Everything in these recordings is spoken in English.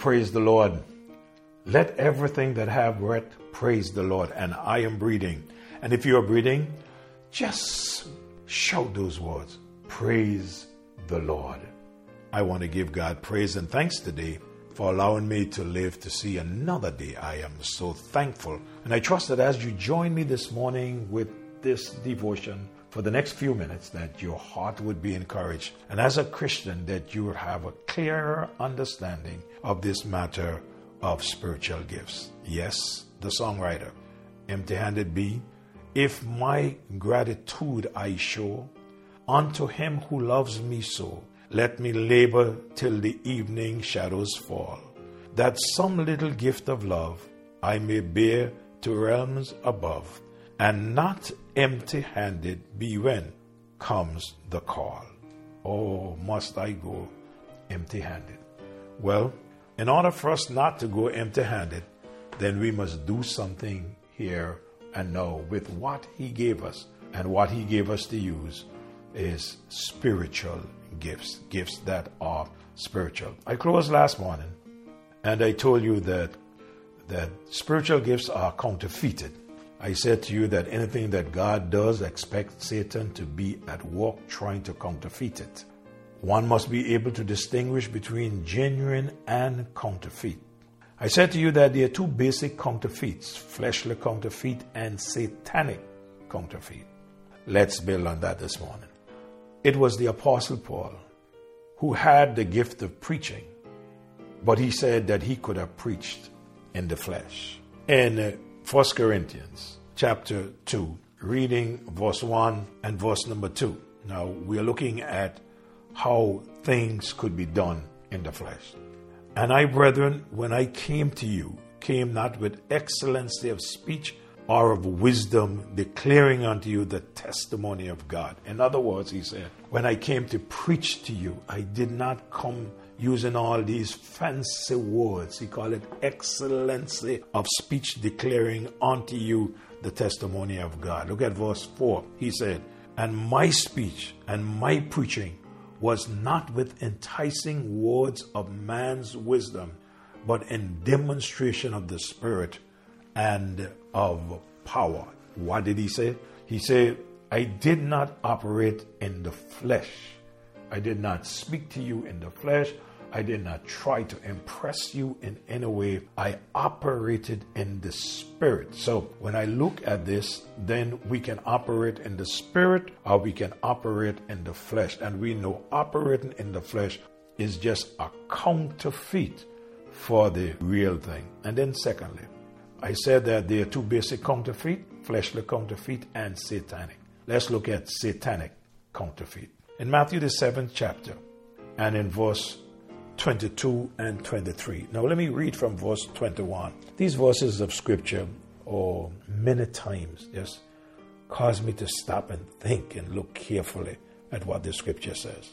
praise the Lord. Let everything that have breath praise the Lord. And I am breathing. And if you are breathing, just shout those words Praise the Lord. I want to give God praise and thanks today for allowing me to live to see another day. I am so thankful. And I trust that as you join me this morning with this devotion, for the next few minutes that your heart would be encouraged. And as a Christian, that you would have a clearer understanding of this matter of spiritual gifts. Yes, the songwriter, empty handed be, if my gratitude I show unto him who loves me so, let me labor till the evening shadows fall, that some little gift of love I may bear to realms above, and not empty handed be when comes the call. Oh, must I go empty handed? Well, in order for us not to go empty handed, then we must do something here and now with what He gave us. And what He gave us to use is spiritual gifts, gifts that are spiritual. I closed last morning and I told you that that spiritual gifts are counterfeited. I said to you that anything that God does expect Satan to be at work trying to counterfeit it. One must be able to distinguish between genuine and counterfeit. I said to you that there are two basic counterfeits fleshly counterfeit and satanic counterfeit. Let's build on that this morning. It was the Apostle Paul who had the gift of preaching, but he said that he could have preached in the flesh. In 1 Corinthians chapter 2, reading verse 1 and verse number 2. Now, we are looking at how things could be done in the flesh. And I, brethren, when I came to you, came not with excellency of speech or of wisdom, declaring unto you the testimony of God. In other words, he said, when I came to preach to you, I did not come using all these fancy words. He called it excellency of speech, declaring unto you the testimony of God. Look at verse 4. He said, And my speech and my preaching was not with enticing words of man's wisdom, but in demonstration of the Spirit and of power. What did he say? He said, I did not operate in the flesh. I did not speak to you in the flesh. I did not try to impress you in any way. I operated in the spirit. So when I look at this, then we can operate in the spirit or we can operate in the flesh. And we know operating in the flesh is just a counterfeit for the real thing. And then, secondly, I said that there are two basic counterfeit fleshly counterfeit and satanic. Let's look at satanic counterfeit. In Matthew, the seventh chapter, and in verse 22 and 23. Now, let me read from verse 21. These verses of scripture, or many times, just cause me to stop and think and look carefully at what the scripture says.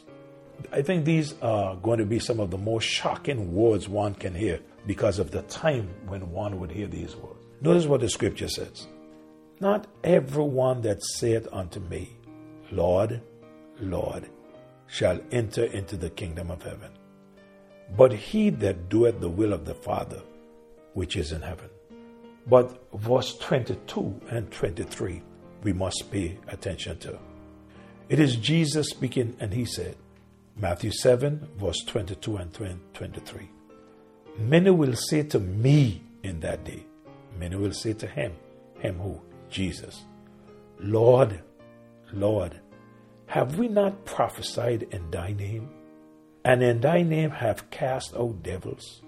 I think these are going to be some of the most shocking words one can hear because of the time when one would hear these words. Notice what the scripture says Not everyone that saith unto me, Lord, Lord, shall enter into the kingdom of heaven but he that doeth the will of the Father which is in heaven. But verse 22 and 23 we must pay attention to. It is Jesus speaking, and he said, Matthew 7, verse 22 and 23. Many will say to me in that day, many will say to him, him who? Jesus, Lord, Lord, have we not prophesied in thy name? And in thy name have cast out devils,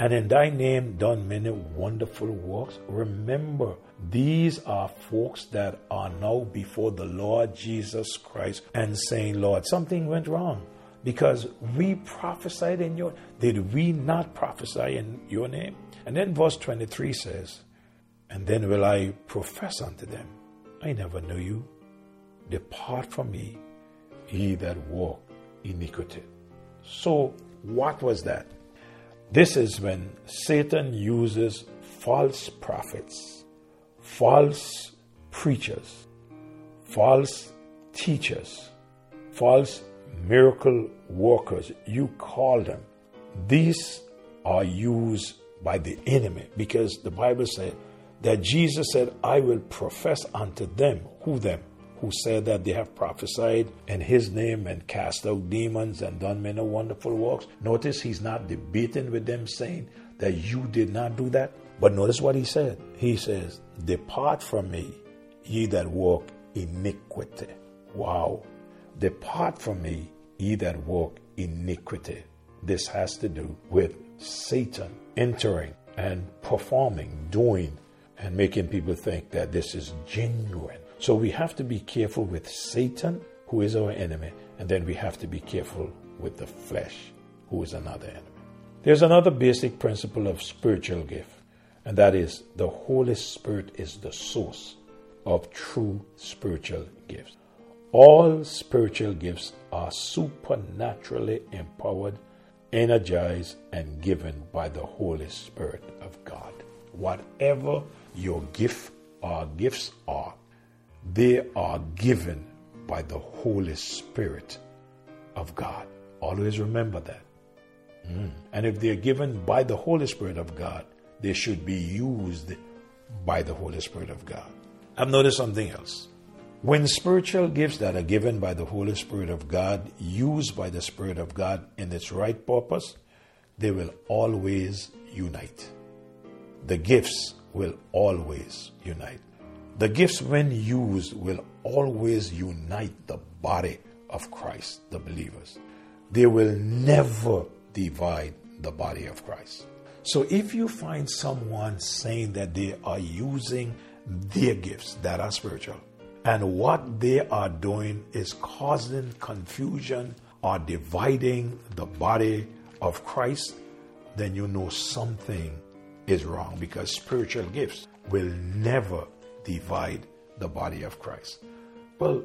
and in thy name done many wonderful works. Remember, these are folks that are now before the Lord Jesus Christ and saying, Lord, something went wrong. Because we prophesied in your did we not prophesy in your name? And then verse 23 says and then will i profess unto them i never knew you. Depart from me ye that walk iniquity so, what was that? This is when Satan uses false prophets, false preachers, false teachers, false miracle workers. You call them. These are used by the enemy because the Bible said that Jesus said, I will profess unto them, who them? Who said that they have prophesied in his name and cast out demons and done many wonderful works. Notice he's not debating with them saying that you did not do that. But notice what he said. He says, Depart from me, ye that walk iniquity. Wow. Depart from me, ye that walk iniquity. This has to do with Satan entering and performing, doing, and making people think that this is genuine. So we have to be careful with Satan, who is our enemy, and then we have to be careful with the flesh, who is another enemy. There's another basic principle of spiritual gift, and that is the Holy Spirit is the source of true spiritual gifts. All spiritual gifts are supernaturally empowered, energized, and given by the Holy Spirit of God. Whatever your gift or gifts are, they are given by the Holy Spirit of God. Always remember that. Mm. And if they're given by the Holy Spirit of God, they should be used by the Holy Spirit of God. I've noticed something else. When spiritual gifts that are given by the Holy Spirit of God, used by the Spirit of God in its right purpose, they will always unite. The gifts will always unite. The gifts, when used, will always unite the body of Christ, the believers. They will never divide the body of Christ. So if you find someone saying that they are using their gifts that are spiritual, and what they are doing is causing confusion or dividing the body of Christ, then you know something is wrong because spiritual gifts will never divide the body of Christ. Well,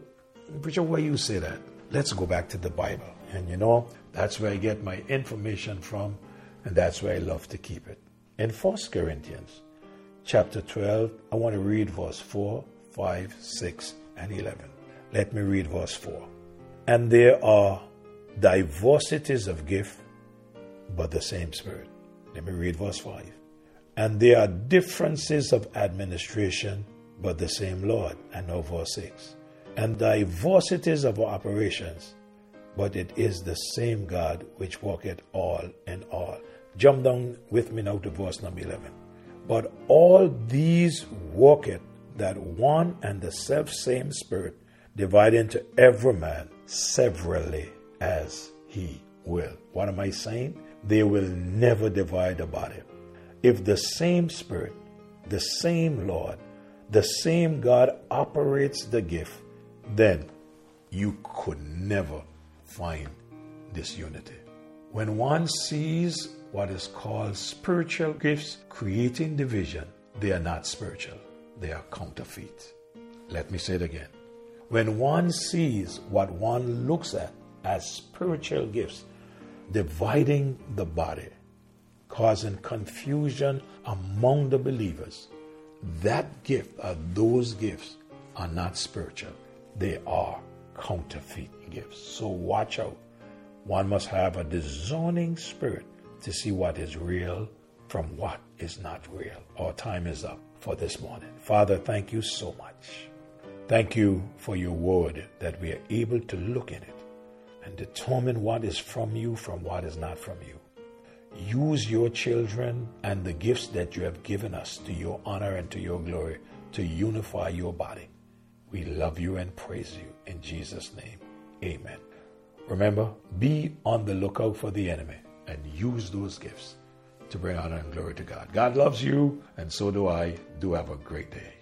preacher, why you say that? Let's go back to the Bible. And you know, that's where I get my information from, and that's where I love to keep it. In 1 Corinthians chapter 12, I want to read verse 4 5, 6, and 11. Let me read verse 4. And there are diversities of gift, but the same Spirit. Let me read verse 5. And there are differences of administration, but the same Lord. And now verse 6. And diversities of operations, but it is the same God which worketh all in all. Jump down with me now to verse number 11. But all these worketh that one and the self same Spirit divide into every man severally as he will. What am I saying? They will never divide about it. If the same Spirit, the same Lord, the same God operates the gift, then you could never find this unity. When one sees what is called spiritual gifts creating division, they are not spiritual they are counterfeit. Let me say it again. When one sees what one looks at as spiritual gifts, dividing the body, causing confusion among the believers, that gift or those gifts are not spiritual. They are counterfeit gifts. So watch out. One must have a discerning spirit to see what is real from what is not real. Our time is up for this morning. Father, thank you so much. Thank you for your word that we are able to look in it and determine what is from you from what is not from you. Use your children and the gifts that you have given us to your honor and to your glory to unify your body. We love you and praise you in Jesus' name. Amen. Remember, be on the lookout for the enemy and use those gifts to bring honor and glory to God. God loves you, and so do I. Do have a great day.